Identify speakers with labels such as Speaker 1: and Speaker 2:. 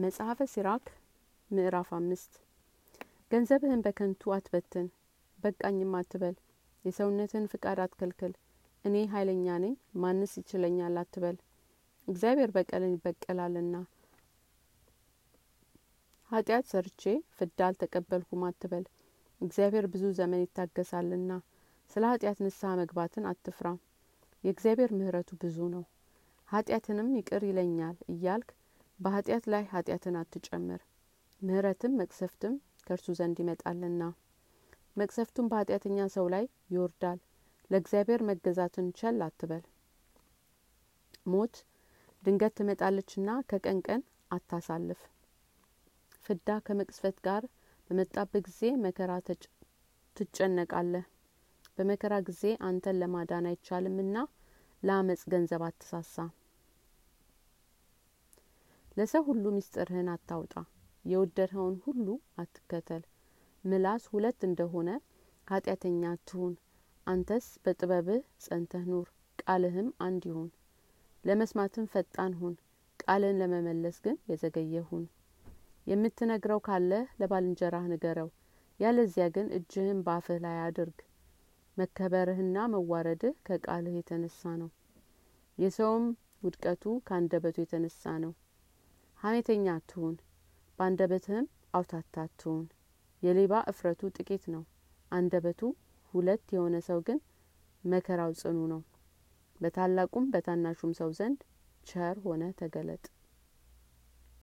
Speaker 1: መጽሐፈ ሲራክ ምዕራፍ አምስት። ገንዘብህን በከንቱ አትበትን በቃኝም አትበል የሰውነትን ፍቃድ አትከልክል። እኔ ሀይለኛ ነኝ ማንስ ይችለኛል አትበል። እግዚአብሔር በቀልን ይበቀላልና ኃጢአት ሰርቼ ፍዳ አልተቀበልኩም አትበል። እግዚአብሔር ብዙ ዘመን ይታገሳልና ስለ ኃጢአት ንስሐ መግባትን አትፍራ። የእግዚአብሔር ምህረቱ ብዙ ነው። ኃጢአትንም ይቅር ይለኛል እያልክ በኃጢአት ላይ ኃጢአትን አትጨምር። ምህረትም መቅሰፍትም ከእርሱ ዘንድ ይመጣልና መቅሰፍቱም በኃጢአተኛ ሰው ላይ ይወርዳል። ለእግዚአብሔር መገዛትን ቸል አትበል። ሞት ድንገት ትመጣለችና ከቀን ቀን አታሳልፍ። ፍዳ ከመቅስፈት ጋር በመጣበት ጊዜ መከራ ትጨነቃለህ። በመከራ ጊዜ አንተን ለማዳን አይቻልምና ለአመፅ ገንዘብ አትሳሳ ለሰው ሁሉ ምስጢርህን አታውጣ የወደድኸውን ሁሉ አትከተል። ምላስ ሁለት እንደሆነ ኃጢአተኛ አትሁን አንተስ በጥበብህ ጸንተህ ኑር ቃልህም አንድ ይሁን። ለመስማትም ፈጣን ሁን ቃልን ለመመለስ ግን የዘገየ ሁን። የምትነግረው ካለህ ለባልንጀራህ ንገረው ያለዚያ ግን እጅህን ባፍህ ላይ አድርግ። መከበርህና መዋረድህ ከቃልህ የተነሳ ነው። የሰውም ውድቀቱ ከአንደበቱ የተነሳ ነው ሀሜተኛ አትሁን በአንደበትህም አውታታ አትሁን የሌባ እፍረቱ ጥቂት ነው አንደበቱ ሁለት የሆነ ሰው ግን መከራው ጽኑ ነው። በታላቁም በታናሹም ሰው ዘንድ ቸር ሆነ ተገለጥ